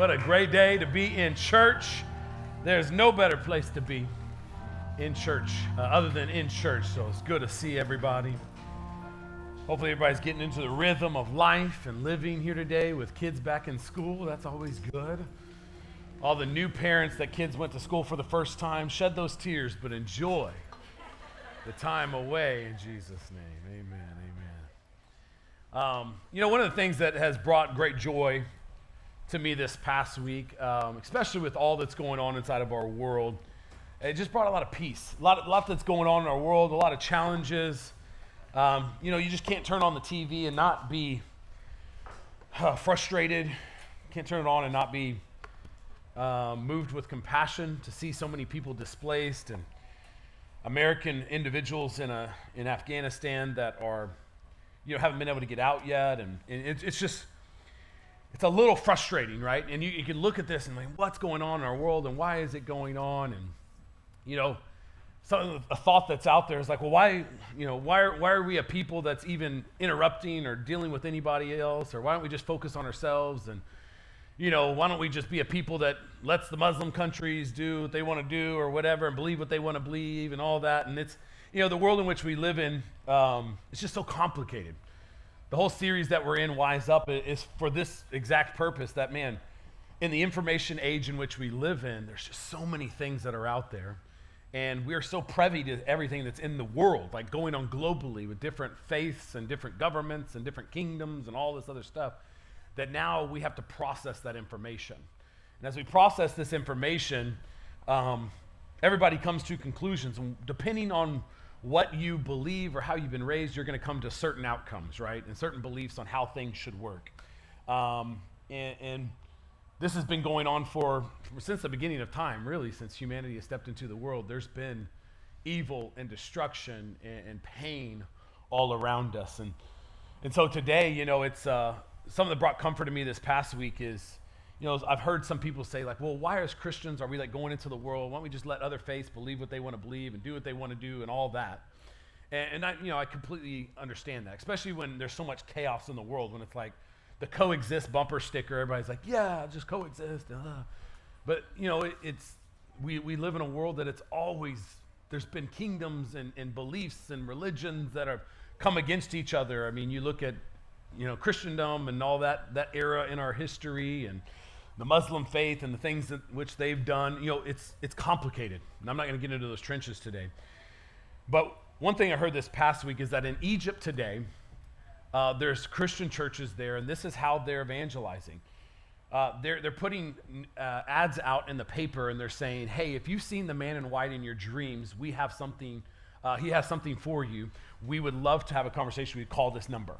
What a great day to be in church. There's no better place to be in church uh, other than in church. So it's good to see everybody. Hopefully, everybody's getting into the rhythm of life and living here today with kids back in school. That's always good. All the new parents that kids went to school for the first time, shed those tears, but enjoy the time away in Jesus' name. Amen. Amen. Um, you know, one of the things that has brought great joy to me this past week, um, especially with all that's going on inside of our world. It just brought a lot of peace. A lot, a lot that's going on in our world, a lot of challenges. Um, you know, you just can't turn on the TV and not be uh, frustrated. Can't turn it on and not be uh, moved with compassion to see so many people displaced and American individuals in, a, in Afghanistan that are, you know, haven't been able to get out yet. And, and it's, it's just, it's a little frustrating, right? And you, you can look at this and like, what's going on in our world and why is it going on? And, you know, some a thought that's out there is like, well, why, you know, why are, why are we a people that's even interrupting or dealing with anybody else? Or why don't we just focus on ourselves? And, you know, why don't we just be a people that lets the Muslim countries do what they want to do or whatever and believe what they want to believe and all that? And it's, you know, the world in which we live in, um, it's just so complicated the whole series that we're in, Wise Up, is for this exact purpose that, man, in the information age in which we live in, there's just so many things that are out there. And we're so privy to everything that's in the world, like going on globally with different faiths and different governments and different kingdoms and all this other stuff, that now we have to process that information. And as we process this information, um, everybody comes to conclusions. And depending on what you believe or how you've been raised, you're going to come to certain outcomes, right? And certain beliefs on how things should work. Um, and, and, this has been going on for, since the beginning of time, really, since humanity has stepped into the world. There's been evil and destruction and, and pain all around us. And, and so today, you know, it's uh, something that brought comfort to me this past week is, you know, I've heard some people say, like, well, why as Christians are we like going into the world? Why don't we just let other faiths believe what they want to believe and do what they want to do and all that? And, and I, you know, I completely understand that, especially when there's so much chaos in the world, when it's like the coexist bumper sticker, everybody's like, yeah, just coexist. Uh. But, you know, it, it's, we, we live in a world that it's always, there's been kingdoms and, and beliefs and religions that have come against each other. I mean, you look at, you know, Christendom and all that, that era in our history and, the Muslim faith and the things that, which they've done, you know, it's, it's complicated. And I'm not going to get into those trenches today. But one thing I heard this past week is that in Egypt today, uh, there's Christian churches there, and this is how they're evangelizing. Uh, they're, they're putting uh, ads out in the paper, and they're saying, hey, if you've seen the man in white in your dreams, we have something, uh, he has something for you. We would love to have a conversation. We call this number.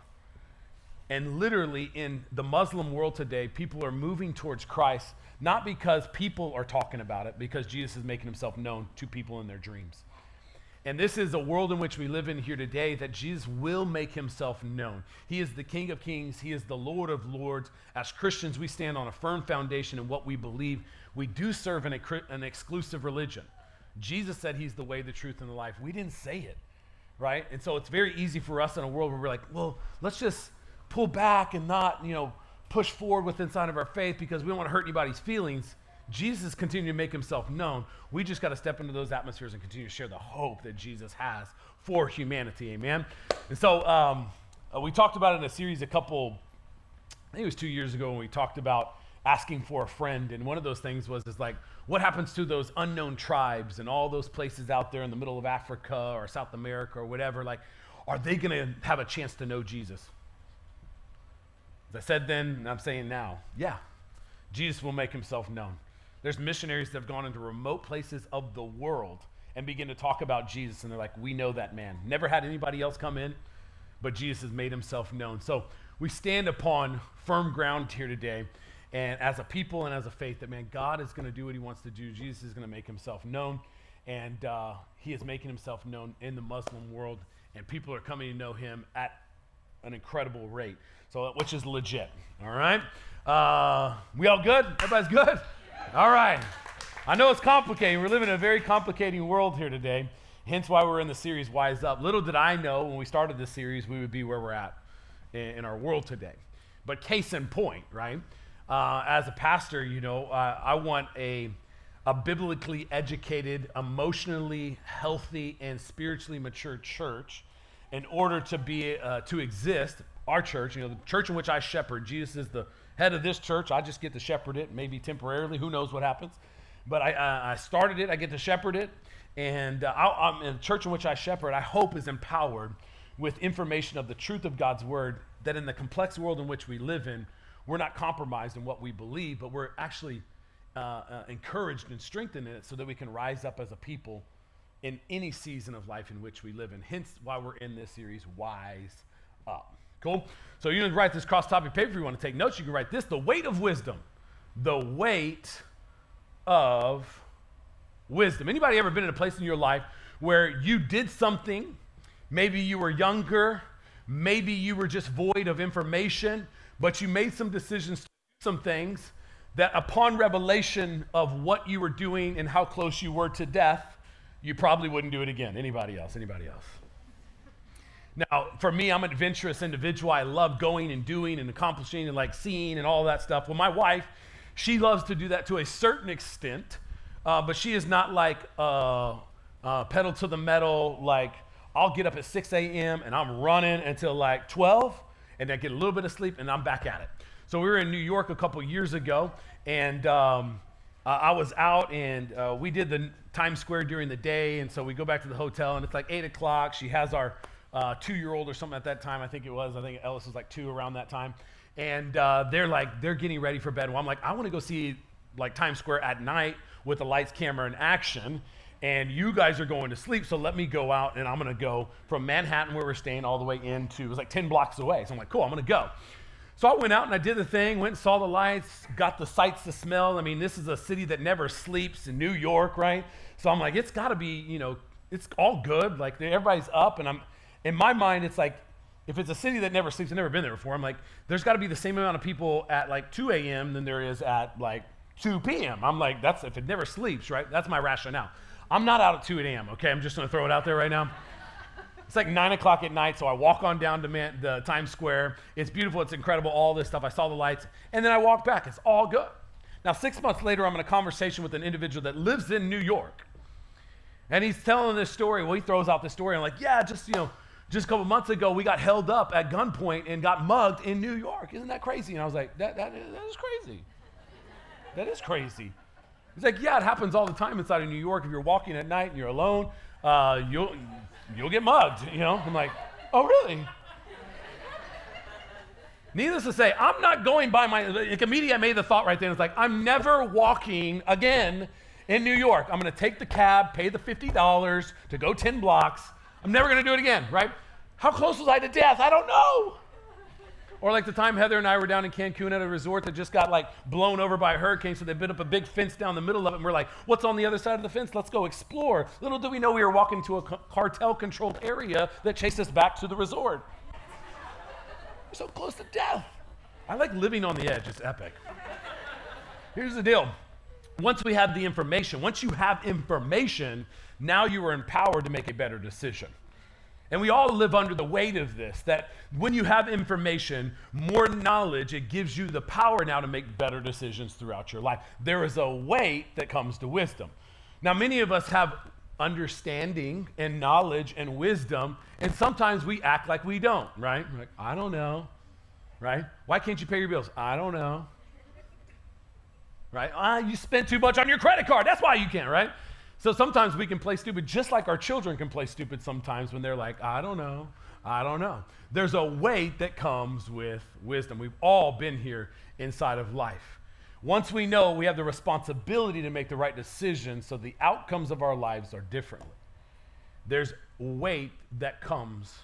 And literally, in the Muslim world today, people are moving towards Christ, not because people are talking about it, because Jesus is making himself known to people in their dreams. And this is a world in which we live in here today that Jesus will make himself known. He is the King of Kings, He is the Lord of Lords. As Christians, we stand on a firm foundation in what we believe. We do serve an, an exclusive religion. Jesus said He's the way, the truth, and the life. We didn't say it, right? And so it's very easy for us in a world where we're like, well, let's just pull back and not, you know, push forward with inside of our faith because we don't want to hurt anybody's feelings. Jesus continued to make himself known. We just got to step into those atmospheres and continue to share the hope that Jesus has for humanity. Amen. And so um, uh, we talked about in a series a couple, I think it was two years ago when we talked about asking for a friend. And one of those things was is like, what happens to those unknown tribes and all those places out there in the middle of Africa or South America or whatever? Like, are they going to have a chance to know Jesus? As I said then, and I'm saying now, yeah, Jesus will make himself known. There's missionaries that have gone into remote places of the world and begin to talk about Jesus, and they're like, we know that man. Never had anybody else come in, but Jesus has made himself known. So we stand upon firm ground here today, and as a people and as a faith, that man, God is going to do what he wants to do. Jesus is going to make himself known, and uh, he is making himself known in the Muslim world, and people are coming to know him at an incredible rate. So, which is legit. All right. Uh, we all good? Everybody's good? All right. I know it's complicated. We're living in a very complicating world here today. Hence why we're in the series Wise Up. Little did I know when we started this series we would be where we're at in, in our world today. But case in point, right? uh, as a pastor, you know, uh, I want a, a biblically educated, emotionally healthy, and spiritually mature church in order to be uh, to exist. Our church, you know, the church in which I shepherd. Jesus is the head of this church. I just get to shepherd it, maybe temporarily. Who knows what happens? But I, I started it. I get to shepherd it, and uh, I, in the church in which I shepherd. I hope is empowered with information of the truth of God's word. That in the complex world in which we live in, we're not compromised in what we believe, but we're actually uh, uh, encouraged and strengthened in it so that we can rise up as a people in any season of life in which we live in. Hence why we're in this series, Wise Up. Cool? So you can write this cross topic paper if you want to take notes. You can write this the weight of wisdom. The weight of wisdom. Anybody ever been in a place in your life where you did something? Maybe you were younger, maybe you were just void of information, but you made some decisions, some things that upon revelation of what you were doing and how close you were to death, you probably wouldn't do it again. Anybody else? Anybody else? Now, for me, I'm an adventurous individual. I love going and doing and accomplishing and like seeing and all that stuff. Well, my wife, she loves to do that to a certain extent, uh, but she is not like uh, uh, pedal to the metal. Like I'll get up at 6 a.m. and I'm running until like 12 and I get a little bit of sleep, and I'm back at it. So we were in New York a couple years ago, and um, I was out, and uh, we did the Times Square during the day, and so we go back to the hotel, and it's like eight o'clock. She has our uh, two-year-old or something at that time. I think it was. I think Ellis was like two around that time, and uh, they're like they're getting ready for bed. Well, I'm like, I want to go see like Times Square at night with the lights, camera, and action and you guys are going to sleep, so let me go out and I'm gonna go from Manhattan, where we're staying, all the way into, it was like 10 blocks away. So I'm like, cool, I'm gonna go. So I went out and I did the thing, went and saw the lights, got the sights to smell. I mean, this is a city that never sleeps in New York, right? So I'm like, it's gotta be, you know, it's all good. Like everybody's up, and I'm, in my mind, it's like, if it's a city that never sleeps, I've never been there before, I'm like, there's gotta be the same amount of people at like 2 a.m. than there is at like 2 p.m. I'm like, that's if it never sleeps, right? That's my rationale. I'm not out at 2 a.m., okay? I'm just gonna throw it out there right now. It's like 9 o'clock at night, so I walk on down to Man- the Times Square. It's beautiful, it's incredible, all this stuff. I saw the lights, and then I walk back. It's all good. Now, six months later, I'm in a conversation with an individual that lives in New York. And he's telling this story. Well, he throws out this story. I'm like, yeah, just, you know, just a couple months ago, we got held up at gunpoint and got mugged in New York. Isn't that crazy? And I was like, that, that is crazy. That is crazy. He's like, yeah, it happens all the time inside of New York. If you're walking at night and you're alone, uh, you'll, you'll get mugged, you know? I'm like, oh, really? Needless to say, I'm not going by my, like immediately I made the thought right then. It's like, I'm never walking again in New York. I'm going to take the cab, pay the $50 to go 10 blocks. I'm never going to do it again, right? How close was I to death? I don't know. Or like the time Heather and I were down in Cancun at a resort that just got like blown over by a hurricane, so they built up a big fence down the middle of it, and we're like, what's on the other side of the fence? Let's go explore. Little do we know we were walking to a cartel controlled area that chased us back to the resort. We're so close to death. I like living on the edge, it's epic. Here's the deal once we have the information, once you have information, now you are empowered to make a better decision. And we all live under the weight of this that when you have information, more knowledge, it gives you the power now to make better decisions throughout your life. There is a weight that comes to wisdom. Now, many of us have understanding and knowledge and wisdom, and sometimes we act like we don't, right? We're like, I don't know, right? Why can't you pay your bills? I don't know. Right? Ah, you spent too much on your credit card. That's why you can't, right? So sometimes we can play stupid just like our children can play stupid sometimes when they're like, I don't know, I don't know. There's a weight that comes with wisdom. We've all been here inside of life. Once we know, we have the responsibility to make the right decision so the outcomes of our lives are differently. There's weight that comes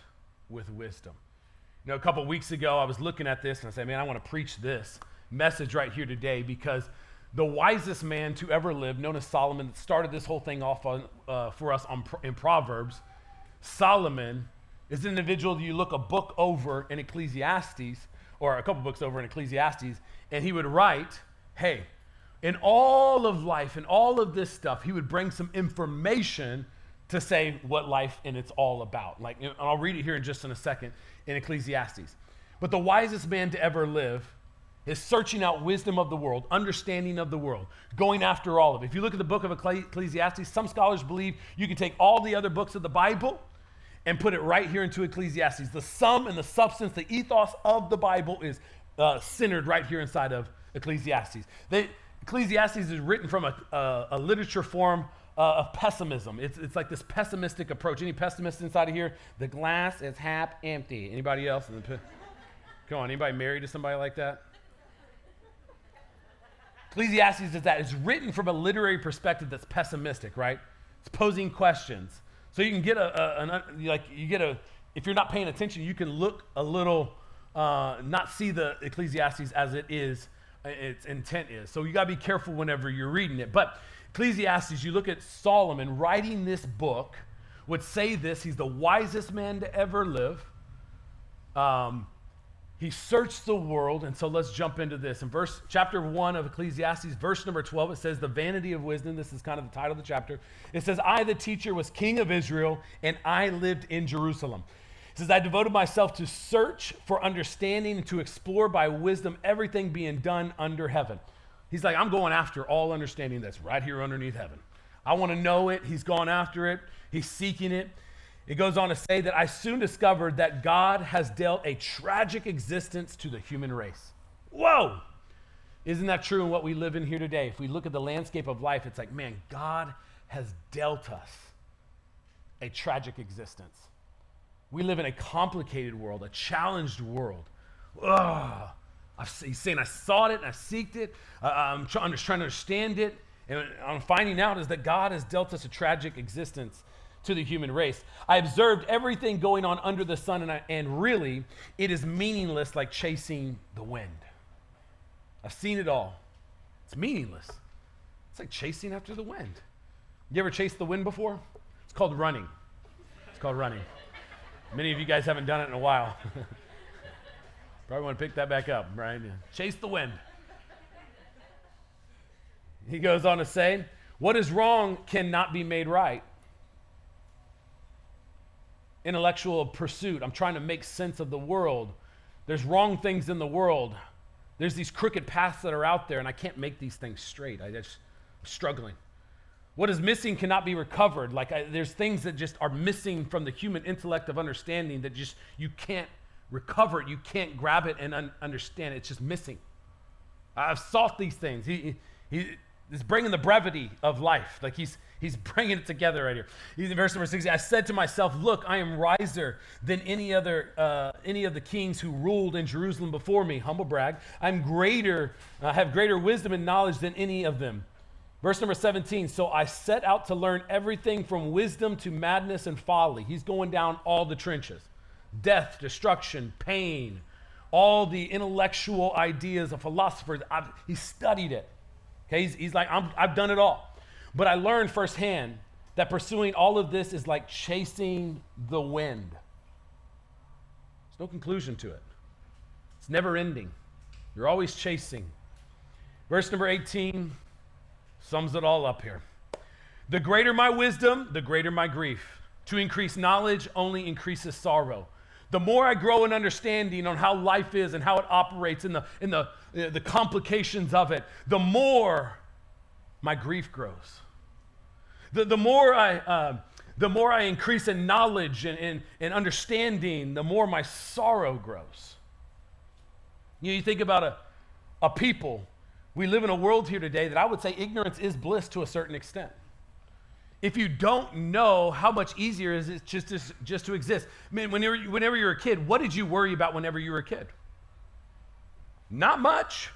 with wisdom. You know, a couple weeks ago, I was looking at this and I said, man, I want to preach this message right here today because the wisest man to ever live, known as Solomon, that started this whole thing off on, uh, for us on, in Proverbs. Solomon is an individual that you look a book over in Ecclesiastes, or a couple books over in Ecclesiastes, and he would write, hey, in all of life and all of this stuff, he would bring some information to say what life and it's all about. Like, and I'll read it here in just in a second in Ecclesiastes. But the wisest man to ever live is searching out wisdom of the world, understanding of the world, going after all of it. If you look at the book of Ecclesiastes, some scholars believe you can take all the other books of the Bible and put it right here into Ecclesiastes. The sum and the substance, the ethos of the Bible is uh, centered right here inside of Ecclesiastes. They, Ecclesiastes is written from a, a, a literature form uh, of pessimism. It's, it's like this pessimistic approach. Any pessimists inside of here? The glass is half empty. Anybody else? Come on, anybody married to somebody like that? Ecclesiastes is that. It's written from a literary perspective that's pessimistic, right? It's posing questions. So you can get a, a an, like you get a if you're not paying attention, you can look a little uh, not see the Ecclesiastes as it is, uh, its intent is. So you got to be careful whenever you're reading it. But Ecclesiastes, you look at Solomon writing this book, would say this. He's the wisest man to ever live. Um, he searched the world, and so let's jump into this. In verse chapter 1 of Ecclesiastes, verse number 12, it says, The vanity of wisdom. This is kind of the title of the chapter. It says, I, the teacher, was king of Israel, and I lived in Jerusalem. It says, I devoted myself to search for understanding and to explore by wisdom everything being done under heaven. He's like, I'm going after all understanding that's right here underneath heaven. I want to know it. He's gone after it, he's seeking it. It goes on to say that I soon discovered that God has dealt a tragic existence to the human race. Whoa! Isn't that true in what we live in here today? If we look at the landscape of life, it's like, man, God has dealt us a tragic existence. We live in a complicated world, a challenged world. Ugh. He's saying I sought it and I seeked it. I'm, I'm just trying to understand it. And I'm finding out is that God has dealt us a tragic existence to the human race. I observed everything going on under the sun, and, I, and really, it is meaningless like chasing the wind. I've seen it all. It's meaningless. It's like chasing after the wind. You ever chased the wind before? It's called running. It's called running. Many of you guys haven't done it in a while. Probably want to pick that back up, right? Chase the wind. He goes on to say, What is wrong cannot be made right intellectual pursuit. I'm trying to make sense of the world. There's wrong things in the world. There's these crooked paths that are out there, and I can't make these things straight. I just struggling. What is missing cannot be recovered. Like I, there's things that just are missing from the human intellect of understanding that just you can't recover it. You can't grab it and un- understand it. It's just missing. I've sought these things. He, he, he's bringing the brevity of life. Like he's He's bringing it together right here. He's in verse number 60. I said to myself, Look, I am wiser than any other, uh, any of the kings who ruled in Jerusalem before me. Humble brag. I'm greater, I uh, have greater wisdom and knowledge than any of them. Verse number 17. So I set out to learn everything from wisdom to madness and folly. He's going down all the trenches death, destruction, pain, all the intellectual ideas of philosophers. I've, he studied it. Okay, he's, he's like, i I've done it all. But I learned firsthand that pursuing all of this is like chasing the wind. There's no conclusion to it, it's never ending. You're always chasing. Verse number 18 sums it all up here. The greater my wisdom, the greater my grief. To increase knowledge only increases sorrow. The more I grow in understanding on how life is and how it operates and the, in the, the complications of it, the more my grief grows. The, the, more I, uh, the more I increase in knowledge and, and, and understanding, the more my sorrow grows. You, know, you think about a, a people, we live in a world here today that I would say ignorance is bliss to a certain extent. If you don't know how much easier is it just to, just to exist. I mean, whenever, whenever you're a kid, what did you worry about whenever you were a kid? Not much.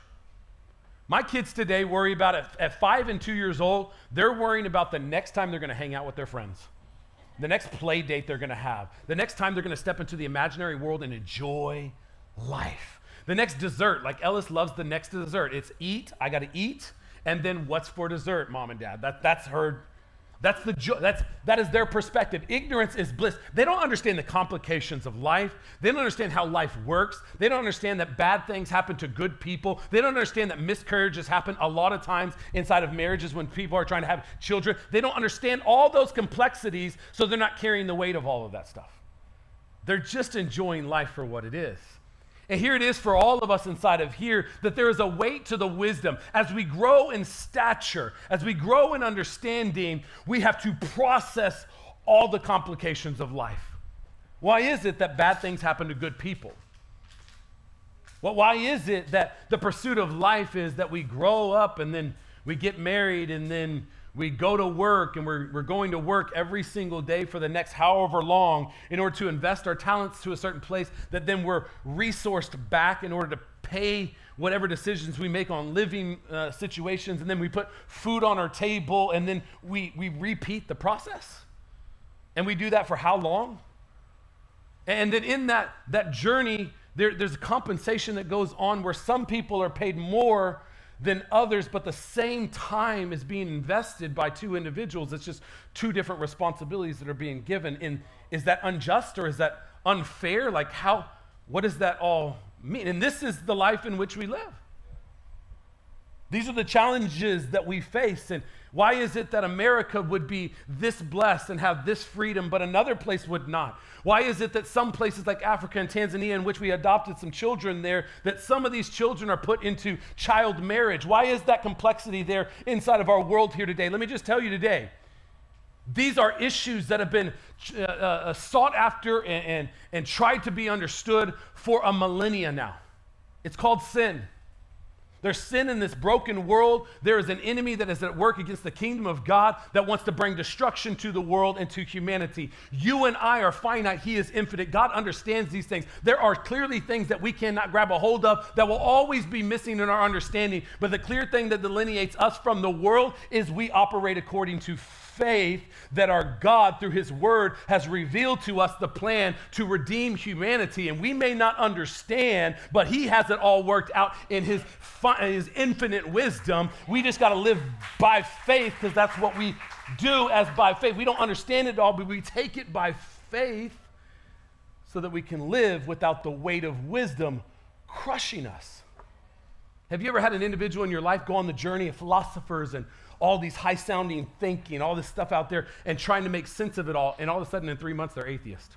My kids today worry about it at five and two years old, they're worrying about the next time they're going to hang out with their friends, the next play date they're going to have, the next time they're going to step into the imaginary world and enjoy life. The next dessert, like Ellis loves the next dessert. It's eat, I got to eat, and then what's for dessert, mom and dad? That, that's her that's the. That's that is their perspective. Ignorance is bliss. They don't understand the complications of life. They don't understand how life works. They don't understand that bad things happen to good people. They don't understand that miscarriages happen a lot of times inside of marriages when people are trying to have children. They don't understand all those complexities, so they're not carrying the weight of all of that stuff. They're just enjoying life for what it is. And here it is for all of us inside of here that there is a weight to the wisdom. As we grow in stature, as we grow in understanding, we have to process all the complications of life. Why is it that bad things happen to good people? Well, why is it that the pursuit of life is that we grow up and then we get married and then we go to work and we're, we're going to work every single day for the next however long in order to invest our talents to a certain place that then we're resourced back in order to pay whatever decisions we make on living uh, situations. And then we put food on our table and then we, we repeat the process. And we do that for how long? And then in that, that journey there, there's a compensation that goes on where some people are paid more than others, but the same time is being invested by two individuals. It's just two different responsibilities that are being given. And is that unjust or is that unfair? Like, how, what does that all mean? And this is the life in which we live. These are the challenges that we face. And why is it that America would be this blessed and have this freedom, but another place would not? Why is it that some places like Africa and Tanzania, in which we adopted some children there, that some of these children are put into child marriage? Why is that complexity there inside of our world here today? Let me just tell you today. These are issues that have been uh, uh, sought after and, and, and tried to be understood for a millennia now. It's called sin. There's sin in this broken world. There is an enemy that is at work against the kingdom of God that wants to bring destruction to the world and to humanity. You and I are finite. He is infinite. God understands these things. There are clearly things that we cannot grab a hold of that will always be missing in our understanding. But the clear thing that delineates us from the world is we operate according to that our God, through His Word, has revealed to us the plan to redeem humanity. And we may not understand, but He has it all worked out in His, his infinite wisdom. We just got to live by faith because that's what we do as by faith. We don't understand it all, but we take it by faith so that we can live without the weight of wisdom crushing us. Have you ever had an individual in your life go on the journey of philosophers and all these high sounding thinking, all this stuff out there, and trying to make sense of it all. And all of a sudden, in three months, they're atheist.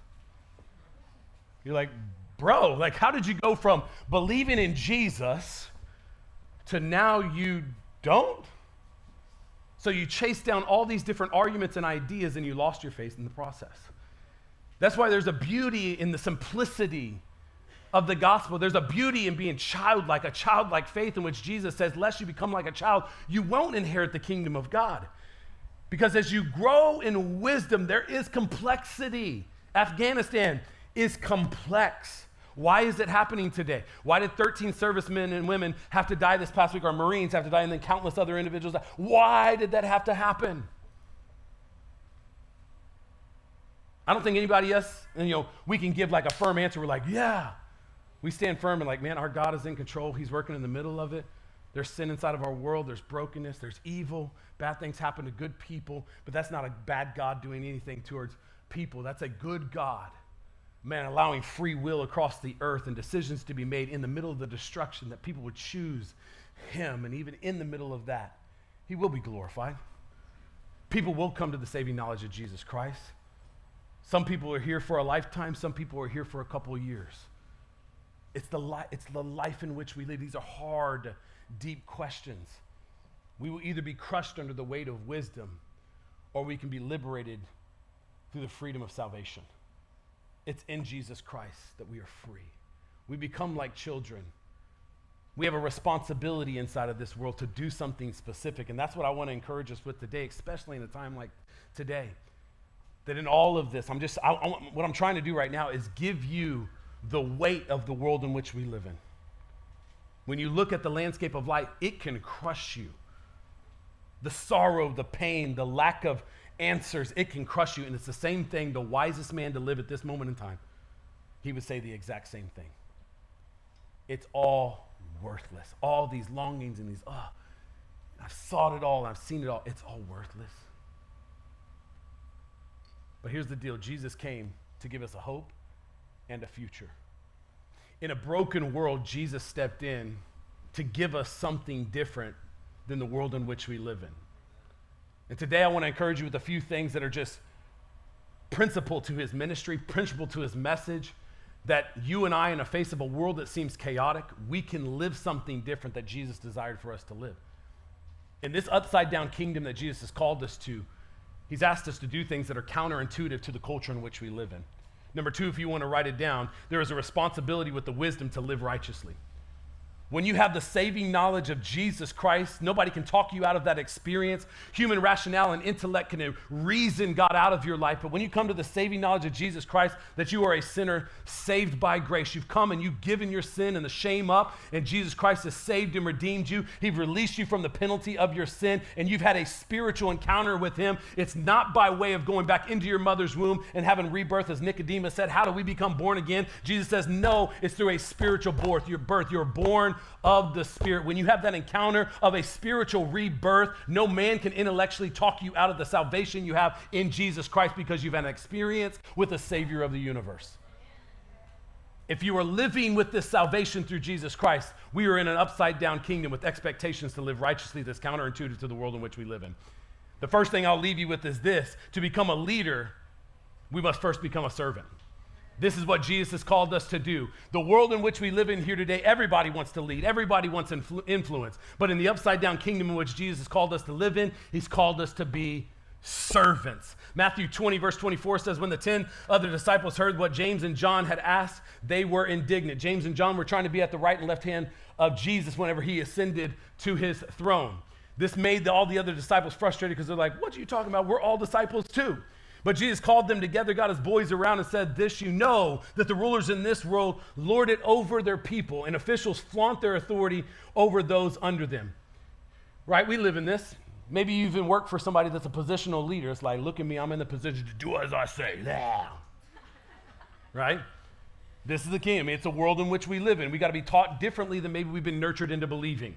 You're like, bro, like, how did you go from believing in Jesus to now you don't? So you chase down all these different arguments and ideas and you lost your faith in the process. That's why there's a beauty in the simplicity of the gospel. There's a beauty in being childlike, a childlike faith in which Jesus says, lest you become like a child, you won't inherit the kingdom of God. Because as you grow in wisdom, there is complexity. Afghanistan is complex. Why is it happening today? Why did 13 servicemen and women have to die this past week? Our Marines have to die, and then countless other individuals. Why did that have to happen? I don't think anybody else, you know, we can give like a firm answer. We're like, yeah, we stand firm and like, man, our God is in control. He's working in the middle of it. There's sin inside of our world. There's brokenness. There's evil. Bad things happen to good people. But that's not a bad God doing anything towards people. That's a good God. Man, allowing free will across the earth and decisions to be made in the middle of the destruction that people would choose Him. And even in the middle of that, He will be glorified. People will come to the saving knowledge of Jesus Christ. Some people are here for a lifetime, some people are here for a couple years. It's the, li- it's the life in which we live. These are hard, deep questions. We will either be crushed under the weight of wisdom or we can be liberated through the freedom of salvation. It's in Jesus Christ that we are free. We become like children. We have a responsibility inside of this world to do something specific. And that's what I want to encourage us with today, especially in a time like today. That in all of this, I'm just, I, I, what I'm trying to do right now is give you the weight of the world in which we live in. When you look at the landscape of life, it can crush you. The sorrow, the pain, the lack of answers, it can crush you. And it's the same thing the wisest man to live at this moment in time, he would say the exact same thing. It's all worthless. All these longings and these, oh, I've sought it all, I've seen it all. It's all worthless. But here's the deal Jesus came to give us a hope and a future. In a broken world, Jesus stepped in to give us something different than the world in which we live in. And today I want to encourage you with a few things that are just principle to his ministry, principle to his message, that you and I, in the face of a world that seems chaotic, we can live something different that Jesus desired for us to live. In this upside down kingdom that Jesus has called us to, he's asked us to do things that are counterintuitive to the culture in which we live in. Number two, if you want to write it down, there is a responsibility with the wisdom to live righteously. When you have the saving knowledge of Jesus Christ, nobody can talk you out of that experience. Human rationale and intellect can reason God out of your life. But when you come to the saving knowledge of Jesus Christ, that you are a sinner saved by grace, you've come and you've given your sin and the shame up, and Jesus Christ has saved and redeemed you. He's released you from the penalty of your sin, and you've had a spiritual encounter with Him. It's not by way of going back into your mother's womb and having rebirth, as Nicodemus said. How do we become born again? Jesus says, No, it's through a spiritual birth. Your birth, you're born of the Spirit. When you have that encounter of a spiritual rebirth, no man can intellectually talk you out of the salvation you have in Jesus Christ because you've had an experience with the Savior of the universe. If you are living with this salvation through Jesus Christ, we are in an upside down kingdom with expectations to live righteously that's counterintuitive to the world in which we live in. The first thing I'll leave you with is this to become a leader, we must first become a servant. This is what Jesus has called us to do. The world in which we live in here today, everybody wants to lead, everybody wants influ- influence. But in the upside down kingdom in which Jesus called us to live in, he's called us to be servants. Matthew 20, verse 24 says, When the 10 other disciples heard what James and John had asked, they were indignant. James and John were trying to be at the right and left hand of Jesus whenever he ascended to his throne. This made the, all the other disciples frustrated because they're like, What are you talking about? We're all disciples too. But Jesus called them together, got his boys around, and said, This you know, that the rulers in this world lord it over their people, and officials flaunt their authority over those under them. Right? We live in this. Maybe you even work for somebody that's a positional leader. It's like, look at me, I'm in the position to do as I say. Yeah. Right? This is the kingdom. I mean, it's a world in which we live in. We got to be taught differently than maybe we've been nurtured into believing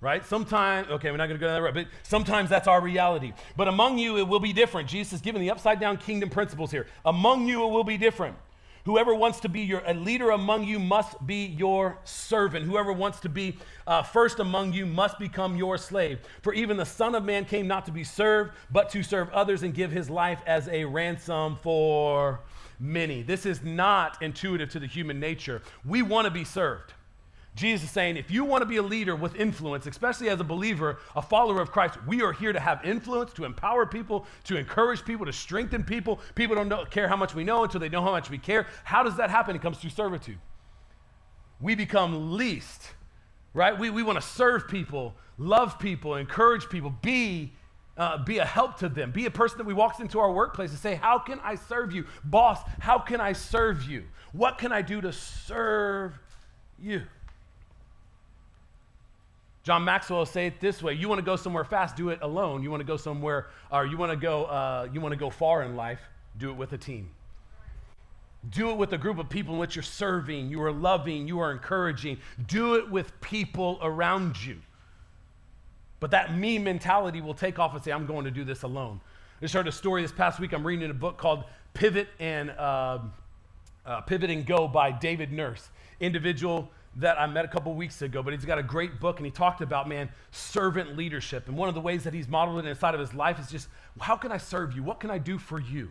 right? Sometimes, okay, we're not going to go down that route, but sometimes that's our reality. But among you, it will be different. Jesus is giving the upside down kingdom principles here. Among you, it will be different. Whoever wants to be your, a leader among you must be your servant. Whoever wants to be uh, first among you must become your slave. For even the Son of Man came not to be served, but to serve others and give his life as a ransom for many. This is not intuitive to the human nature. We want to be served. Jesus is saying, if you want to be a leader with influence, especially as a believer, a follower of Christ, we are here to have influence, to empower people, to encourage people, to strengthen people. People don't know, care how much we know until they know how much we care. How does that happen? It comes through servitude. We become least, right? We, we want to serve people, love people, encourage people, be, uh, be a help to them, be a person that we walks into our workplace and say, How can I serve you? Boss, how can I serve you? What can I do to serve you? John Maxwell will say it this way: You want to go somewhere fast, do it alone. You want to go somewhere, or you want to go, uh, you want to go far in life, do it with a team. Do it with a group of people in which you're serving, you are loving, you are encouraging. Do it with people around you. But that me mentality will take off and say, I'm going to do this alone. I just heard a story this past week. I'm reading in a book called Pivot and uh, uh, Pivot and Go by David Nurse. Individual that I met a couple weeks ago, but he's got a great book and he talked about, man, servant leadership. And one of the ways that he's modeled it inside of his life is just, how can I serve you? What can I do for you?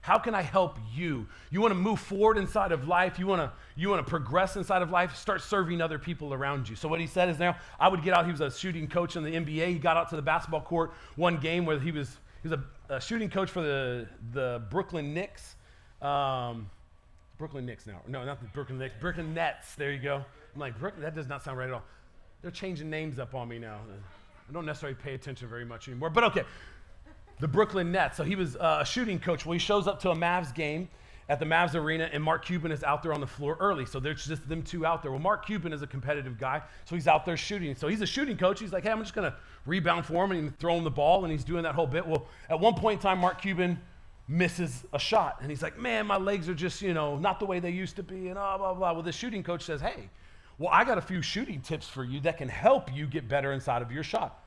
How can I help you? You want to move forward inside of life, you want to you want to progress inside of life, start serving other people around you. So what he said is now I would get out, he was a shooting coach in the NBA. He got out to the basketball court one game where he was he was a, a shooting coach for the the Brooklyn Knicks. Um, Brooklyn Knicks now. No, not the Brooklyn Knicks. Brooklyn Nets. There you go. I'm like, Brooklyn, that does not sound right at all. They're changing names up on me now. I don't necessarily pay attention very much anymore. But okay, the Brooklyn Nets. So he was uh, a shooting coach. Well, he shows up to a Mavs game at the Mavs arena, and Mark Cuban is out there on the floor early. So there's just them two out there. Well, Mark Cuban is a competitive guy, so he's out there shooting. So he's a shooting coach. He's like, hey, I'm just going to rebound for him and throw him the ball, and he's doing that whole bit. Well, at one point in time, Mark Cuban misses a shot, and he's like, man, my legs are just, you know, not the way they used to be, and blah, blah, blah. Well, the shooting coach says, hey, well, I got a few shooting tips for you that can help you get better inside of your shot.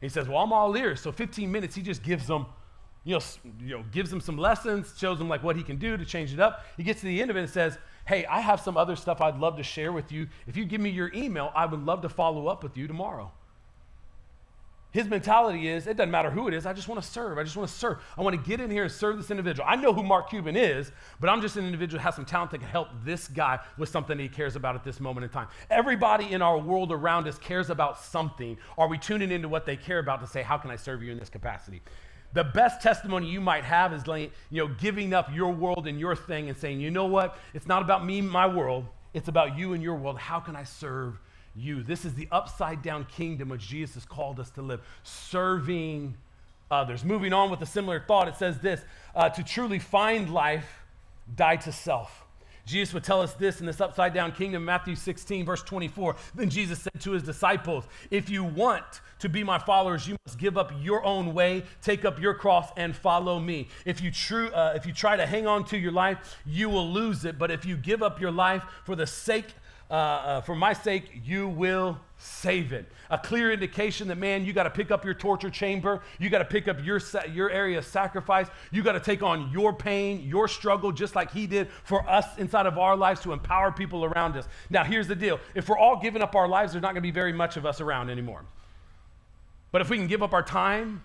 He says, Well, I'm all ears. So 15 minutes, he just gives them, you know, you know, gives them some lessons, shows them like what he can do to change it up. He gets to the end of it and says, Hey, I have some other stuff I'd love to share with you. If you give me your email, I would love to follow up with you tomorrow. His mentality is it doesn't matter who it is, I just want to serve. I just want to serve. I want to get in here and serve this individual. I know who Mark Cuban is, but I'm just an individual who has some talent that can help this guy with something he cares about at this moment in time. Everybody in our world around us cares about something. Are we tuning into what they care about to say, how can I serve you in this capacity? The best testimony you might have is you know, giving up your world and your thing and saying, you know what? It's not about me, my world. It's about you and your world. How can I serve you. This is the upside down kingdom which Jesus has called us to live, serving others. Moving on with a similar thought, it says this uh, to truly find life, die to self. Jesus would tell us this in this upside down kingdom, Matthew 16, verse 24. Then Jesus said to his disciples, If you want to be my followers, you must give up your own way, take up your cross, and follow me. If you, true, uh, if you try to hang on to your life, you will lose it. But if you give up your life for the sake uh, uh, for my sake, you will save it. A clear indication that, man, you got to pick up your torture chamber. You got to pick up your, your area of sacrifice. You got to take on your pain, your struggle, just like He did for us inside of our lives to empower people around us. Now, here's the deal if we're all giving up our lives, there's not going to be very much of us around anymore. But if we can give up our time,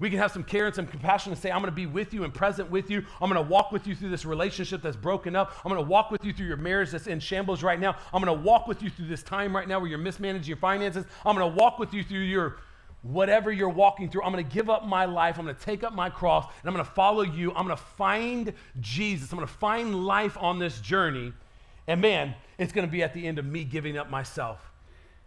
we can have some care and some compassion and say, I'm going to be with you and present with you. I'm going to walk with you through this relationship that's broken up. I'm going to walk with you through your marriage that's in shambles right now. I'm going to walk with you through this time right now where you're mismanaging your finances. I'm going to walk with you through your whatever you're walking through. I'm going to give up my life. I'm going to take up my cross and I'm going to follow you. I'm going to find Jesus. I'm going to find life on this journey. And man, it's going to be at the end of me giving up myself.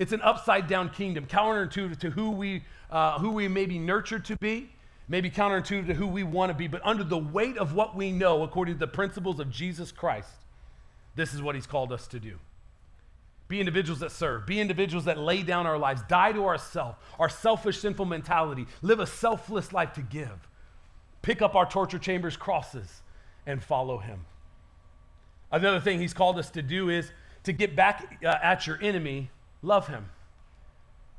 It's an upside down kingdom, counterintuitive to who we, uh, who we may be nurtured to be, maybe counterintuitive to who we want to be, but under the weight of what we know, according to the principles of Jesus Christ, this is what he's called us to do. Be individuals that serve, be individuals that lay down our lives, die to ourself, our selfish, sinful mentality, live a selfless life to give, pick up our torture chambers, crosses, and follow him. Another thing he's called us to do is to get back uh, at your enemy love him.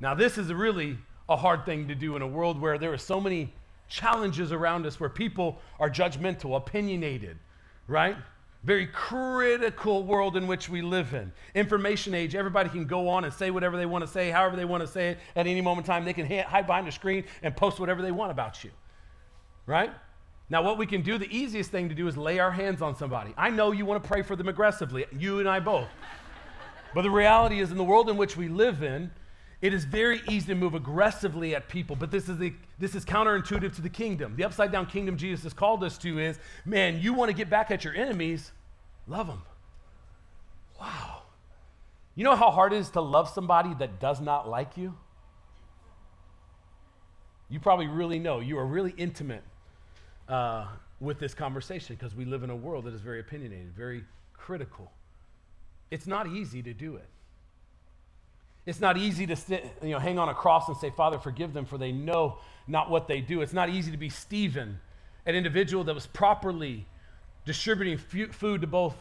Now, this is really a hard thing to do in a world where there are so many challenges around us where people are judgmental, opinionated, right? Very critical world in which we live in. Information age, everybody can go on and say whatever they want to say, however they want to say it at any moment in time. They can hide behind a screen and post whatever they want about you, right? Now, what we can do, the easiest thing to do is lay our hands on somebody. I know you want to pray for them aggressively, you and I both. But the reality is, in the world in which we live in, it is very easy to move aggressively at people, but this is, the, this is counterintuitive to the kingdom. The upside down kingdom Jesus has called us to is man, you want to get back at your enemies, love them. Wow. You know how hard it is to love somebody that does not like you? You probably really know. You are really intimate uh, with this conversation because we live in a world that is very opinionated, very critical. It's not easy to do it. It's not easy to sit, you know, hang on a cross and say, Father, forgive them, for they know not what they do. It's not easy to be Stephen, an individual that was properly distributing food to both,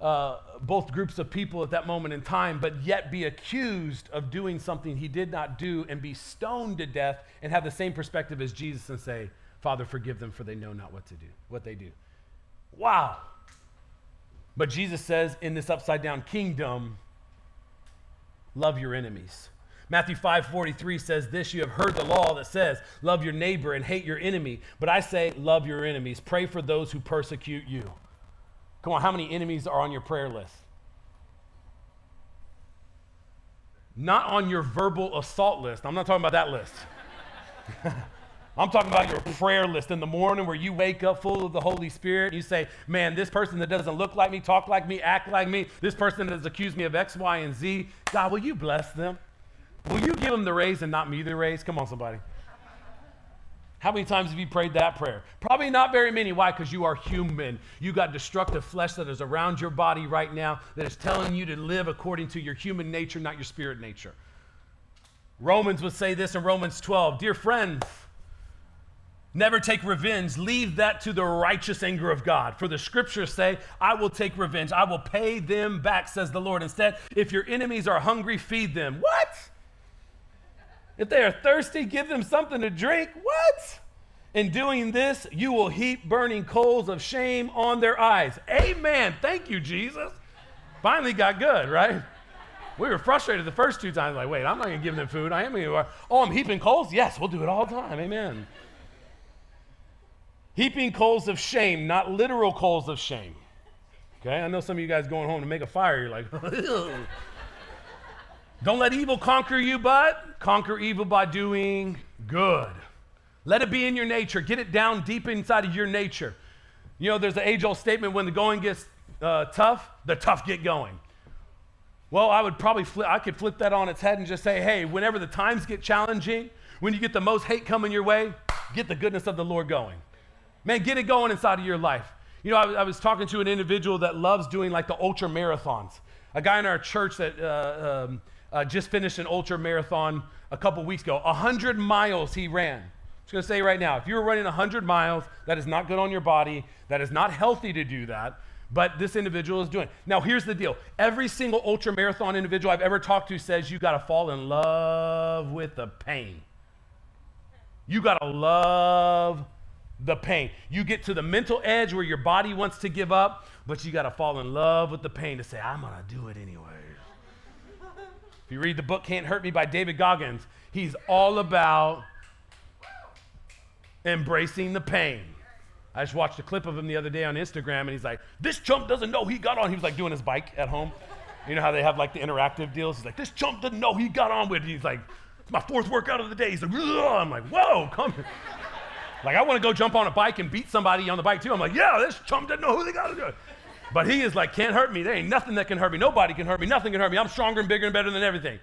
uh, both groups of people at that moment in time, but yet be accused of doing something he did not do and be stoned to death and have the same perspective as Jesus and say, Father, forgive them, for they know not what to do, what they do. Wow. But Jesus says in this upside down kingdom, love your enemies. Matthew 5:43 says this, you have heard the law that says, love your neighbor and hate your enemy, but I say love your enemies. Pray for those who persecute you. Come on, how many enemies are on your prayer list? Not on your verbal assault list. I'm not talking about that list. I'm talking about your prayer list in the morning where you wake up full of the Holy Spirit. And you say, Man, this person that doesn't look like me, talk like me, act like me, this person that has accused me of X, Y, and Z, God, will you bless them? Will you give them the raise and not me the raise? Come on, somebody. How many times have you prayed that prayer? Probably not very many. Why? Because you are human. You got destructive flesh that is around your body right now that is telling you to live according to your human nature, not your spirit nature. Romans would say this in Romans 12 Dear friends, Never take revenge. Leave that to the righteous anger of God. For the scriptures say, I will take revenge. I will pay them back, says the Lord. Instead, if your enemies are hungry, feed them. What? If they are thirsty, give them something to drink. What? In doing this, you will heap burning coals of shame on their eyes. Amen. Thank you, Jesus. Finally got good, right? We were frustrated the first two times, like, wait, I'm not going to give them food. I am going to. Oh, I'm heaping coals? Yes, we'll do it all the time. Amen. Heaping coals of shame, not literal coals of shame. Okay, I know some of you guys going home to make a fire, you're like, don't let evil conquer you, but conquer evil by doing good. Let it be in your nature. Get it down deep inside of your nature. You know, there's an age old statement when the going gets uh, tough, the tough get going. Well, I would probably flip, I could flip that on its head and just say, hey, whenever the times get challenging, when you get the most hate coming your way, get the goodness of the Lord going. Man, get it going inside of your life. You know, I, I was talking to an individual that loves doing like the ultra marathons. A guy in our church that uh, um, uh, just finished an ultra marathon a couple weeks ago. 100 miles he ran. I'm just going to say right now if you were running 100 miles, that is not good on your body. That is not healthy to do that. But this individual is doing. Now, here's the deal. Every single ultra marathon individual I've ever talked to says you got to fall in love with the pain. You got to love the pain. You get to the mental edge where your body wants to give up, but you got to fall in love with the pain to say, I'm going to do it anyways. if you read the book Can't Hurt Me by David Goggins, he's all about embracing the pain. I just watched a clip of him the other day on Instagram, and he's like, This chump doesn't know he got on. He was like doing his bike at home. You know how they have like the interactive deals? He's like, This chump doesn't know he got on with. He's like, It's my fourth workout of the day. He's like, Ugh. I'm like, Whoa, come here. Like, I want to go jump on a bike and beat somebody on the bike too. I'm like, yeah, this chump doesn't know who they got to do. But he is like, can't hurt me. There ain't nothing that can hurt me. Nobody can hurt me. Nothing can hurt me. I'm stronger and bigger and better than everything.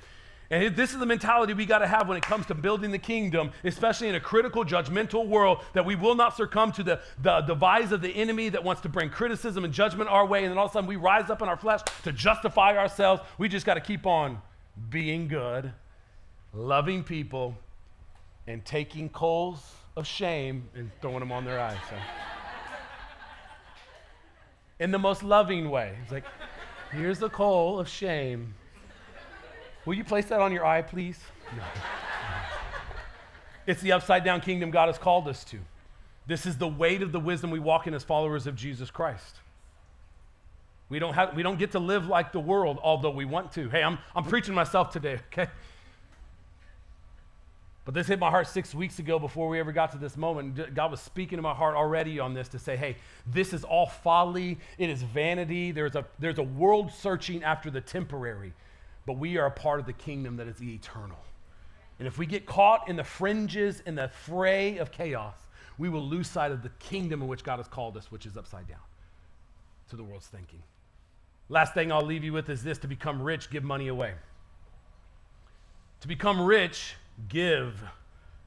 And this is the mentality we got to have when it comes to building the kingdom, especially in a critical, judgmental world, that we will not succumb to the, the device of the enemy that wants to bring criticism and judgment our way. And then all of a sudden we rise up in our flesh to justify ourselves. We just got to keep on being good, loving people, and taking coals of shame and throwing them on their eyes. So. In the most loving way. It's like, here's the coal of shame. Will you place that on your eye, please? No. It's the upside down kingdom God has called us to. This is the weight of the wisdom we walk in as followers of Jesus Christ. We don't, have, we don't get to live like the world, although we want to. Hey, I'm, I'm preaching myself today, okay? But this hit my heart six weeks ago before we ever got to this moment. God was speaking to my heart already on this to say, hey, this is all folly. It is vanity. There's a, there's a world searching after the temporary, but we are a part of the kingdom that is the eternal. And if we get caught in the fringes, in the fray of chaos, we will lose sight of the kingdom in which God has called us, which is upside down to the world's thinking. Last thing I'll leave you with is this to become rich, give money away. To become rich, give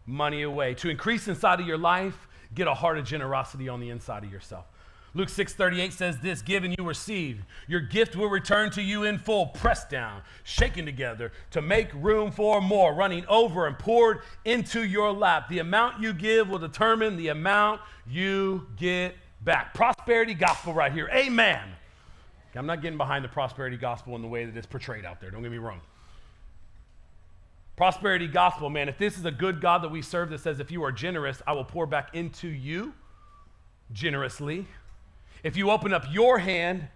money away. To increase inside of your life, get a heart of generosity on the inside of yourself. Luke 6:38 says this, give and you receive. Your gift will return to you in full, pressed down, shaken together to make room for more, running over and poured into your lap. The amount you give will determine the amount you get back. Prosperity gospel right here. Amen. I'm not getting behind the prosperity gospel in the way that it's portrayed out there. Don't get me wrong. Prosperity gospel, man, if this is a good God that we serve that says, if you are generous, I will pour back into you generously. If you open up your hand,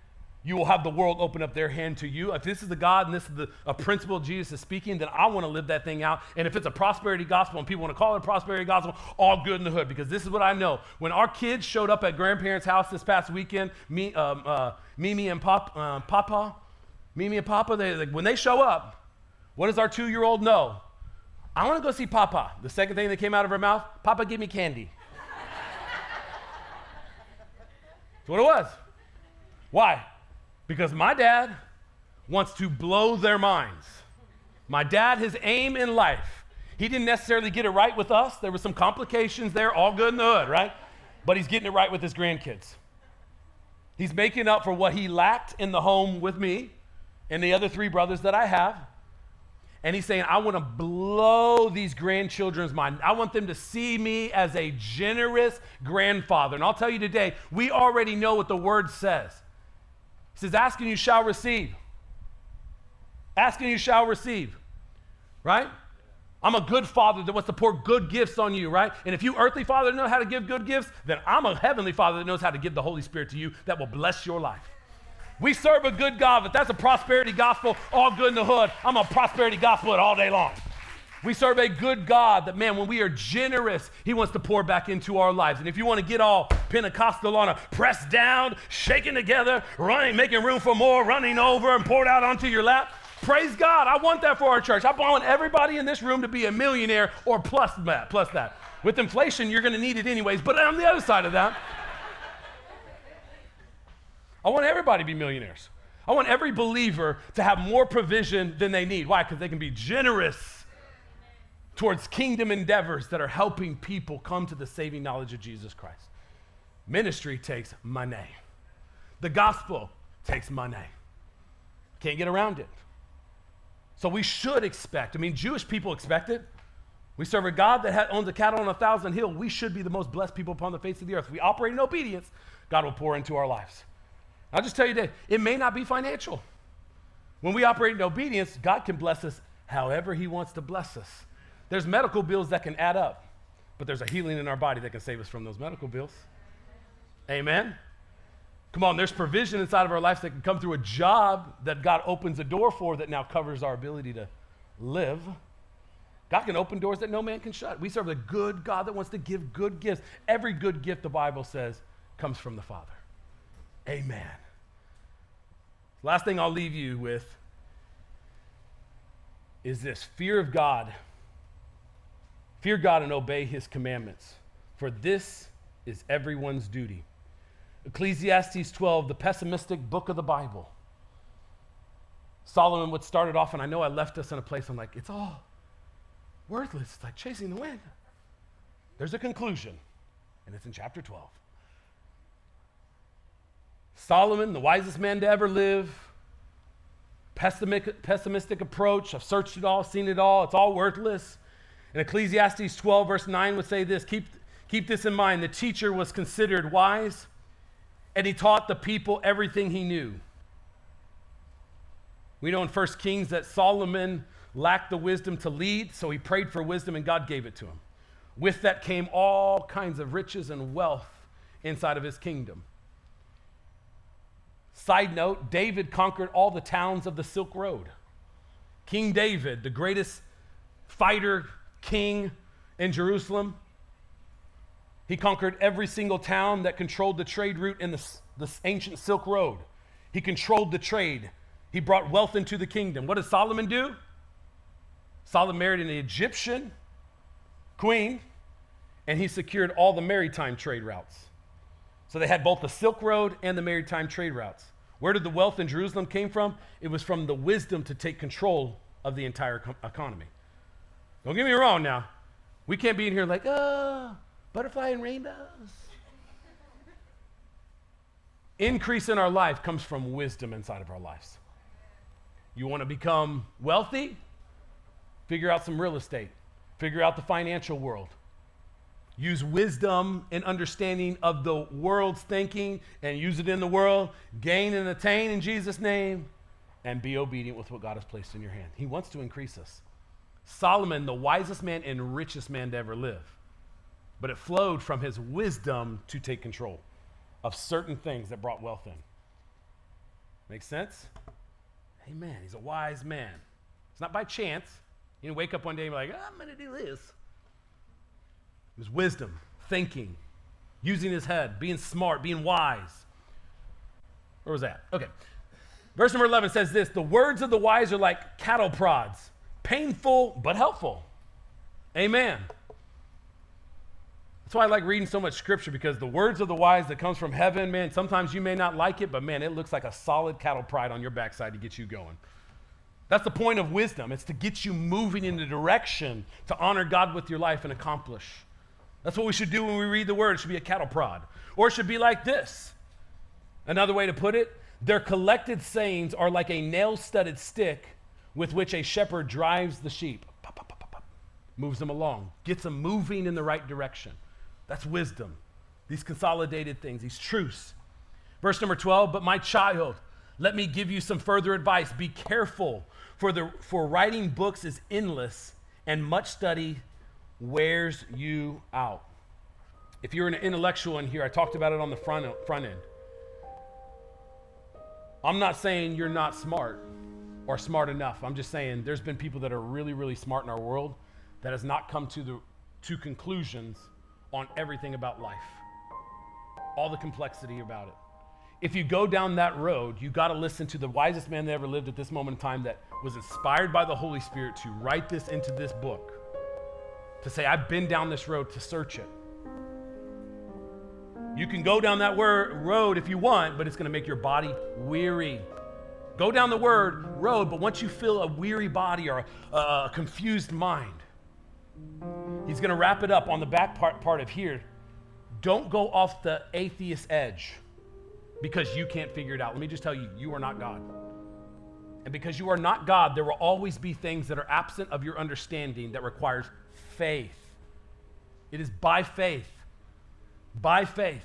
you will have the world open up their hand to you. If this is the God and this is the, a principle Jesus is speaking, then I want to live that thing out. And if it's a prosperity gospel and people want to call it a prosperity gospel, all good in the hood. Because this is what I know. When our kids showed up at grandparents' house this past weekend, me, um, uh, Mimi and Pop, uh, Papa, Mimi and Papa, they, like, when they show up, what does our two year old know? I want to go see Papa. The second thing that came out of her mouth, Papa, give me candy. That's what it was. Why? Because my dad wants to blow their minds. My dad, his aim in life, he didn't necessarily get it right with us. There were some complications there, all good in the hood, right? But he's getting it right with his grandkids. He's making up for what he lacked in the home with me and the other three brothers that I have. And he's saying, I want to blow these grandchildren's mind. I want them to see me as a generous grandfather. And I'll tell you today, we already know what the word says. He says, Asking you shall receive. Asking you shall receive. Right? I'm a good father that wants to pour good gifts on you, right? And if you earthly father know how to give good gifts, then I'm a heavenly father that knows how to give the Holy Spirit to you that will bless your life. We serve a good God, but that's a prosperity gospel, all good in the hood. I'm a prosperity gospel it all day long. We serve a good God that, man, when we are generous, He wants to pour back into our lives. And if you want to get all Pentecostal on a press down, shaking together, running, making room for more, running over and poured out onto your lap, praise God. I want that for our church. I want everybody in this room to be a millionaire or plus that. Plus that. With inflation, you're going to need it anyways. But on the other side of that, I want everybody to be millionaires. I want every believer to have more provision than they need. Why? Because they can be generous towards kingdom endeavors that are helping people come to the saving knowledge of Jesus Christ. Ministry takes money, the gospel takes money. Can't get around it. So we should expect, I mean, Jewish people expect it. We serve a God that owns a cattle on a thousand hill. We should be the most blessed people upon the face of the earth. We operate in obedience, God will pour into our lives. I'll just tell you that it may not be financial. When we operate in obedience, God can bless us however He wants to bless us. There's medical bills that can add up, but there's a healing in our body that can save us from those medical bills. Amen? Come on, there's provision inside of our lives that can come through a job that God opens a door for that now covers our ability to live. God can open doors that no man can shut. We serve a good God that wants to give good gifts. Every good gift, the Bible says, comes from the Father. Amen. Last thing I'll leave you with is this fear of God. Fear God and obey his commandments, for this is everyone's duty. Ecclesiastes 12, the pessimistic book of the Bible. Solomon would start it off, and I know I left us in a place I'm like, it's all worthless. It's like chasing the wind. There's a conclusion, and it's in chapter 12. Solomon, the wisest man to ever live, pessimistic, pessimistic approach. I've searched it all, seen it all. It's all worthless. And Ecclesiastes 12, verse 9 would say this keep, keep this in mind. The teacher was considered wise, and he taught the people everything he knew. We know in 1 Kings that Solomon lacked the wisdom to lead, so he prayed for wisdom, and God gave it to him. With that came all kinds of riches and wealth inside of his kingdom. Side note David conquered all the towns of the Silk Road. King David, the greatest fighter king in Jerusalem, he conquered every single town that controlled the trade route in the, the ancient Silk Road. He controlled the trade. He brought wealth into the kingdom. What did Solomon do? Solomon married an Egyptian queen, and he secured all the maritime trade routes. So they had both the Silk Road and the maritime trade routes. Where did the wealth in Jerusalem came from? It was from the wisdom to take control of the entire economy. Don't get me wrong now. We can't be in here like, oh, butterfly and rainbows. Increase in our life comes from wisdom inside of our lives. You want to become wealthy? Figure out some real estate. Figure out the financial world. Use wisdom and understanding of the world's thinking and use it in the world. Gain and attain in Jesus' name and be obedient with what God has placed in your hand. He wants to increase us. Solomon, the wisest man and richest man to ever live, but it flowed from his wisdom to take control of certain things that brought wealth in. Make sense? Amen. He's a wise man. It's not by chance. You wake up one day and be like, I'm going to do this. It was wisdom, thinking, using his head, being smart, being wise. Where was that? Okay. Verse number 11 says this The words of the wise are like cattle prods, painful but helpful. Amen. That's why I like reading so much scripture because the words of the wise that comes from heaven, man, sometimes you may not like it, but man, it looks like a solid cattle prod on your backside to get you going. That's the point of wisdom. It's to get you moving in the direction to honor God with your life and accomplish. That's what we should do when we read the word. It should be a cattle prod. Or it should be like this. Another way to put it, their collected sayings are like a nail studded stick with which a shepherd drives the sheep. Pop, pop, pop, moves them along, gets them moving in the right direction. That's wisdom. These consolidated things, these truths. Verse number 12, but my child, let me give you some further advice. Be careful, for, the, for writing books is endless, and much study wears you out. If you're an intellectual in here, I talked about it on the front, front end. I'm not saying you're not smart or smart enough. I'm just saying there's been people that are really, really smart in our world that has not come to the to conclusions on everything about life. All the complexity about it. If you go down that road, you got to listen to the wisest man that ever lived at this moment in time that was inspired by the Holy Spirit to write this into this book. To say, I've been down this road to search it. You can go down that word, road if you want, but it's going to make your body weary. Go down the word road, but once you feel a weary body or a, a confused mind, he's going to wrap it up on the back part, part of here. Don't go off the atheist edge because you can't figure it out. Let me just tell you, you are not God. And because you are not God, there will always be things that are absent of your understanding that requires faith. It is by faith. By faith.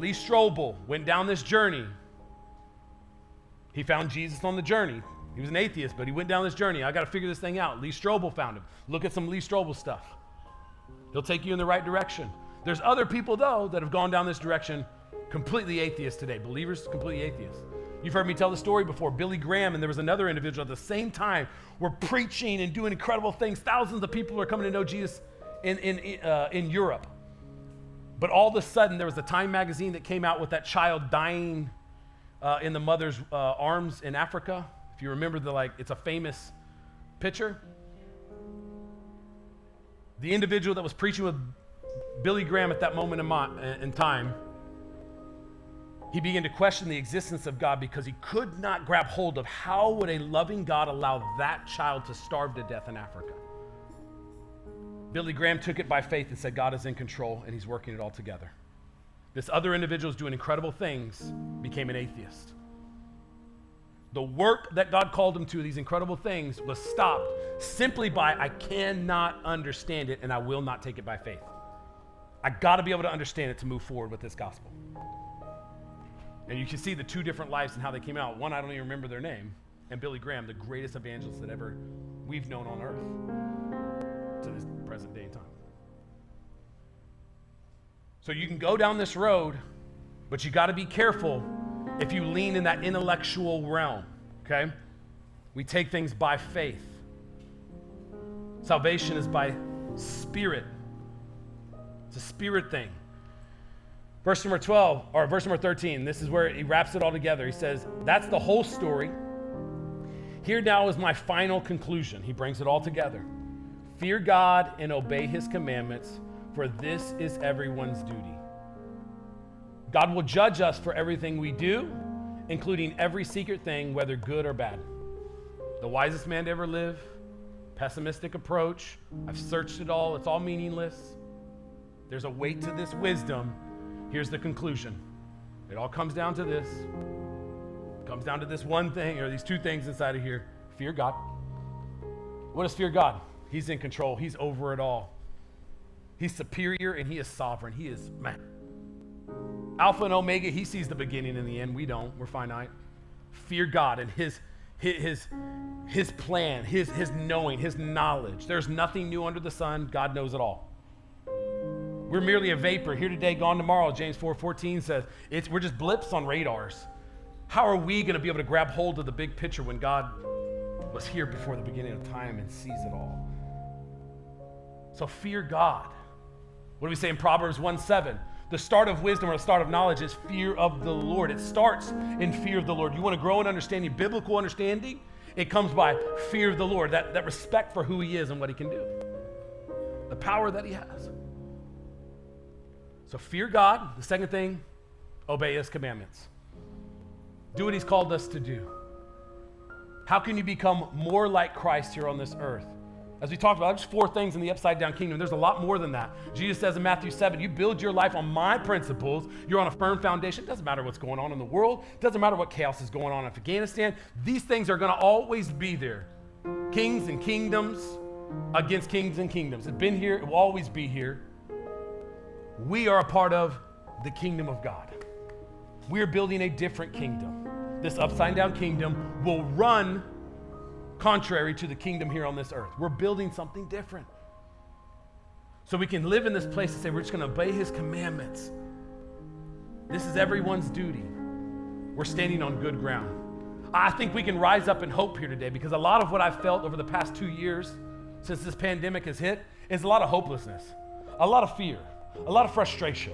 Lee Strobel went down this journey. He found Jesus on the journey. He was an atheist, but he went down this journey. I got to figure this thing out. Lee Strobel found him. Look at some Lee Strobel stuff. He'll take you in the right direction. There's other people, though, that have gone down this direction completely atheist today. Believers, completely atheists. You've heard me tell the story before. Billy Graham and there was another individual at the same time were preaching and doing incredible things. Thousands of people are coming to know Jesus in, in, uh, in Europe. But all of a sudden, there was a Time magazine that came out with that child dying uh, in the mother's uh, arms in Africa. If you remember, the like, it's a famous picture. The individual that was preaching with Billy Graham at that moment in, mo- in time, he began to question the existence of God because he could not grab hold of how would a loving God allow that child to starve to death in Africa. Billy Graham took it by faith and said, God is in control and he's working it all together. This other individual is doing incredible things, became an atheist. The work that God called him to, these incredible things, was stopped simply by, I cannot understand it and I will not take it by faith. I got to be able to understand it to move forward with this gospel. And you can see the two different lives and how they came out. One, I don't even remember their name, and Billy Graham, the greatest evangelist that ever we've known on earth to this present day and time. So you can go down this road, but you got to be careful if you lean in that intellectual realm, okay? We take things by faith. Salvation is by spirit. It's a spirit thing. Verse number 12, or verse number 13, this is where he wraps it all together. He says, That's the whole story. Here now is my final conclusion. He brings it all together. Fear God and obey his commandments, for this is everyone's duty. God will judge us for everything we do, including every secret thing, whether good or bad. The wisest man to ever live, pessimistic approach. I've searched it all, it's all meaningless. There's a weight to this wisdom. Here's the conclusion it all comes down to this. It comes down to this one thing, or these two things inside of here fear God. What is fear God? He's in control, He's over it all. He's superior and He is sovereign. He is, man. Alpha and Omega, He sees the beginning and the end. We don't, we're finite. Fear God and His. His, his plan, his, his knowing, his knowledge. There's nothing new under the sun. God knows it all. We're merely a vapor, here today, gone tomorrow. James 4 14 says, it's, we're just blips on radars. How are we going to be able to grab hold of the big picture when God was here before the beginning of time and sees it all? So fear God. What do we say in Proverbs 1 7? The start of wisdom or the start of knowledge is fear of the Lord. It starts in fear of the Lord. You want to grow in understanding, biblical understanding? It comes by fear of the Lord, that, that respect for who He is and what He can do, the power that He has. So fear God. The second thing, obey his commandments. Do what he's called us to do. How can you become more like Christ here on this earth? As we talked about, there's four things in the upside down kingdom. There's a lot more than that. Jesus says in Matthew 7, you build your life on my principles. You're on a firm foundation. It doesn't matter what's going on in the world. It doesn't matter what chaos is going on in Afghanistan. These things are going to always be there. Kings and kingdoms against kings and kingdoms. It's been here. It will always be here we are a part of the kingdom of God. We're building a different kingdom. This upside down kingdom will run contrary to the kingdom here on this earth. We're building something different. So we can live in this place and say, we're just going to obey his commandments. This is everyone's duty. We're standing on good ground. I think we can rise up in hope here today because a lot of what I've felt over the past two years since this pandemic has hit is a lot of hopelessness, a lot of fear, a lot of frustration,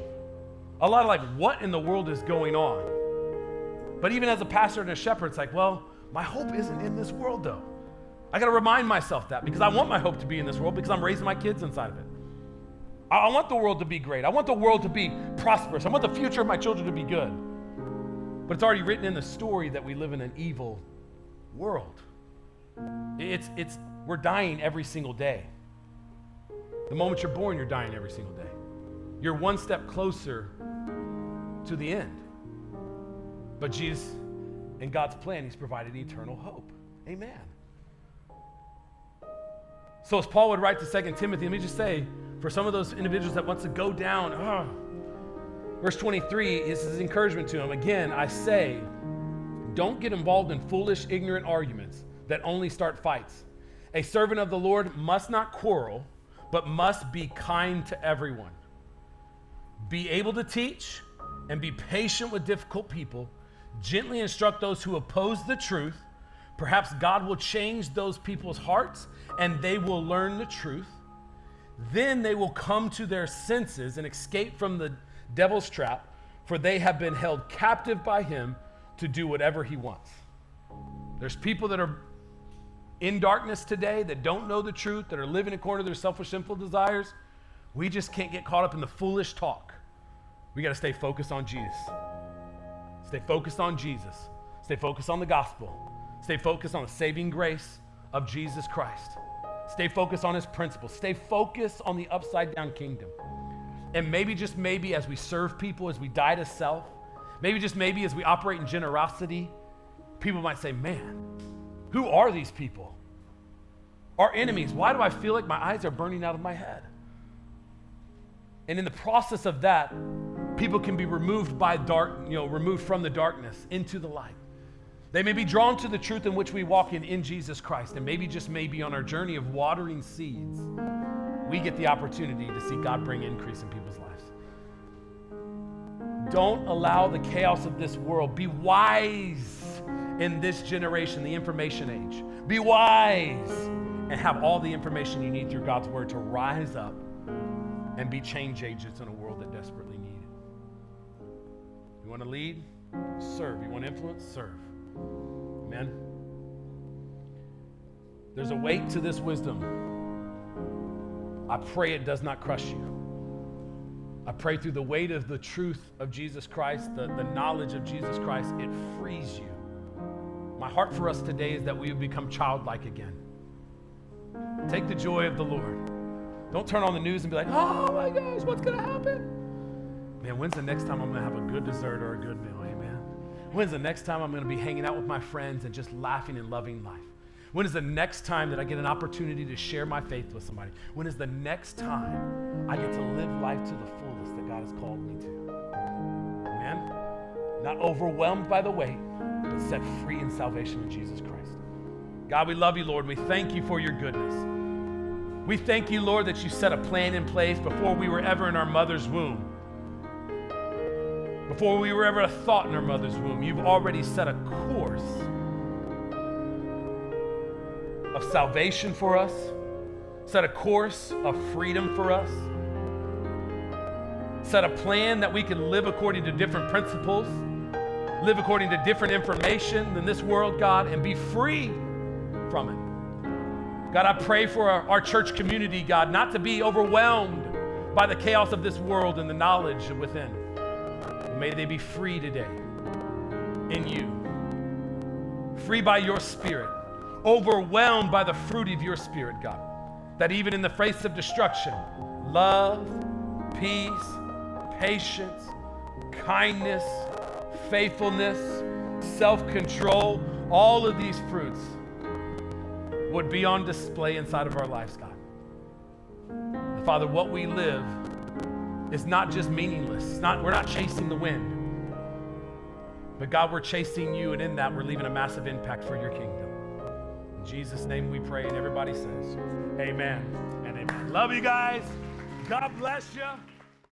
a lot of like, what in the world is going on? But even as a pastor and a shepherd, it's like, well, my hope isn't in this world though. I got to remind myself that because I want my hope to be in this world because I'm raising my kids inside of it. I want the world to be great. I want the world to be prosperous. I want the future of my children to be good. But it's already written in the story that we live in an evil world. It's, it's, we're dying every single day. The moment you're born, you're dying every single day. You're one step closer to the end. But Jesus, in God's plan, He's provided eternal hope. Amen. So, as Paul would write to 2 Timothy, let me just say, for some of those individuals that wants to go down, oh, verse 23 is his encouragement to him. Again, I say, don't get involved in foolish, ignorant arguments that only start fights. A servant of the Lord must not quarrel, but must be kind to everyone. Be able to teach and be patient with difficult people. Gently instruct those who oppose the truth. Perhaps God will change those people's hearts and they will learn the truth. Then they will come to their senses and escape from the devil's trap, for they have been held captive by him to do whatever he wants. There's people that are in darkness today that don't know the truth, that are living according to their selfish, sinful desires. We just can't get caught up in the foolish talk. We got to stay focused on Jesus. Stay focused on Jesus. Stay focused on the gospel. Stay focused on the saving grace of Jesus Christ. Stay focused on his principles. Stay focused on the upside down kingdom. And maybe, just maybe, as we serve people, as we die to self, maybe, just maybe, as we operate in generosity, people might say, Man, who are these people? Our enemies. Why do I feel like my eyes are burning out of my head? And in the process of that, people can be removed by dark, you know, removed from the darkness into the light. They may be drawn to the truth in which we walk in in Jesus Christ. And maybe, just maybe, on our journey of watering seeds, we get the opportunity to see God bring increase in people's lives. Don't allow the chaos of this world. Be wise in this generation, the information age. Be wise and have all the information you need through God's word to rise up and be change agents in a world that desperately needs. You want to lead? Serve. You want influence? Serve. Amen. There's a weight to this wisdom. I pray it does not crush you. I pray through the weight of the truth of Jesus Christ, the, the knowledge of Jesus Christ, it frees you. My heart for us today is that we would become childlike again. Take the joy of the Lord. Don't turn on the news and be like, oh my gosh, what's going to happen? Man, when's the next time I'm going to have a good dessert or a good meal? Amen. When's the next time I'm going to be hanging out with my friends and just laughing and loving life? When is the next time that I get an opportunity to share my faith with somebody? When is the next time I get to live life to the fullest that God has called me to? Amen? Not overwhelmed by the weight, but set free in salvation in Jesus Christ. God, we love you, Lord. We thank you for your goodness. We thank you, Lord, that you set a plan in place before we were ever in our mother's womb. Before we were ever a thought in our mother's womb, you've already set a course of salvation for us, set a course of freedom for us, set a plan that we can live according to different principles, live according to different information than this world, God, and be free from it. God, I pray for our, our church community, God, not to be overwhelmed by the chaos of this world and the knowledge within. May they be free today in you. Free by your spirit, overwhelmed by the fruit of your spirit, God. That even in the face of destruction, love, peace, patience, kindness, faithfulness, self control, all of these fruits would be on display inside of our lives, God. Father, what we live is not just meaningless. It's not, we're not chasing the wind. But God, we're chasing you, and in that, we're leaving a massive impact for your kingdom. In Jesus' name we pray, and everybody says, Amen and amen. Love you guys. God bless you.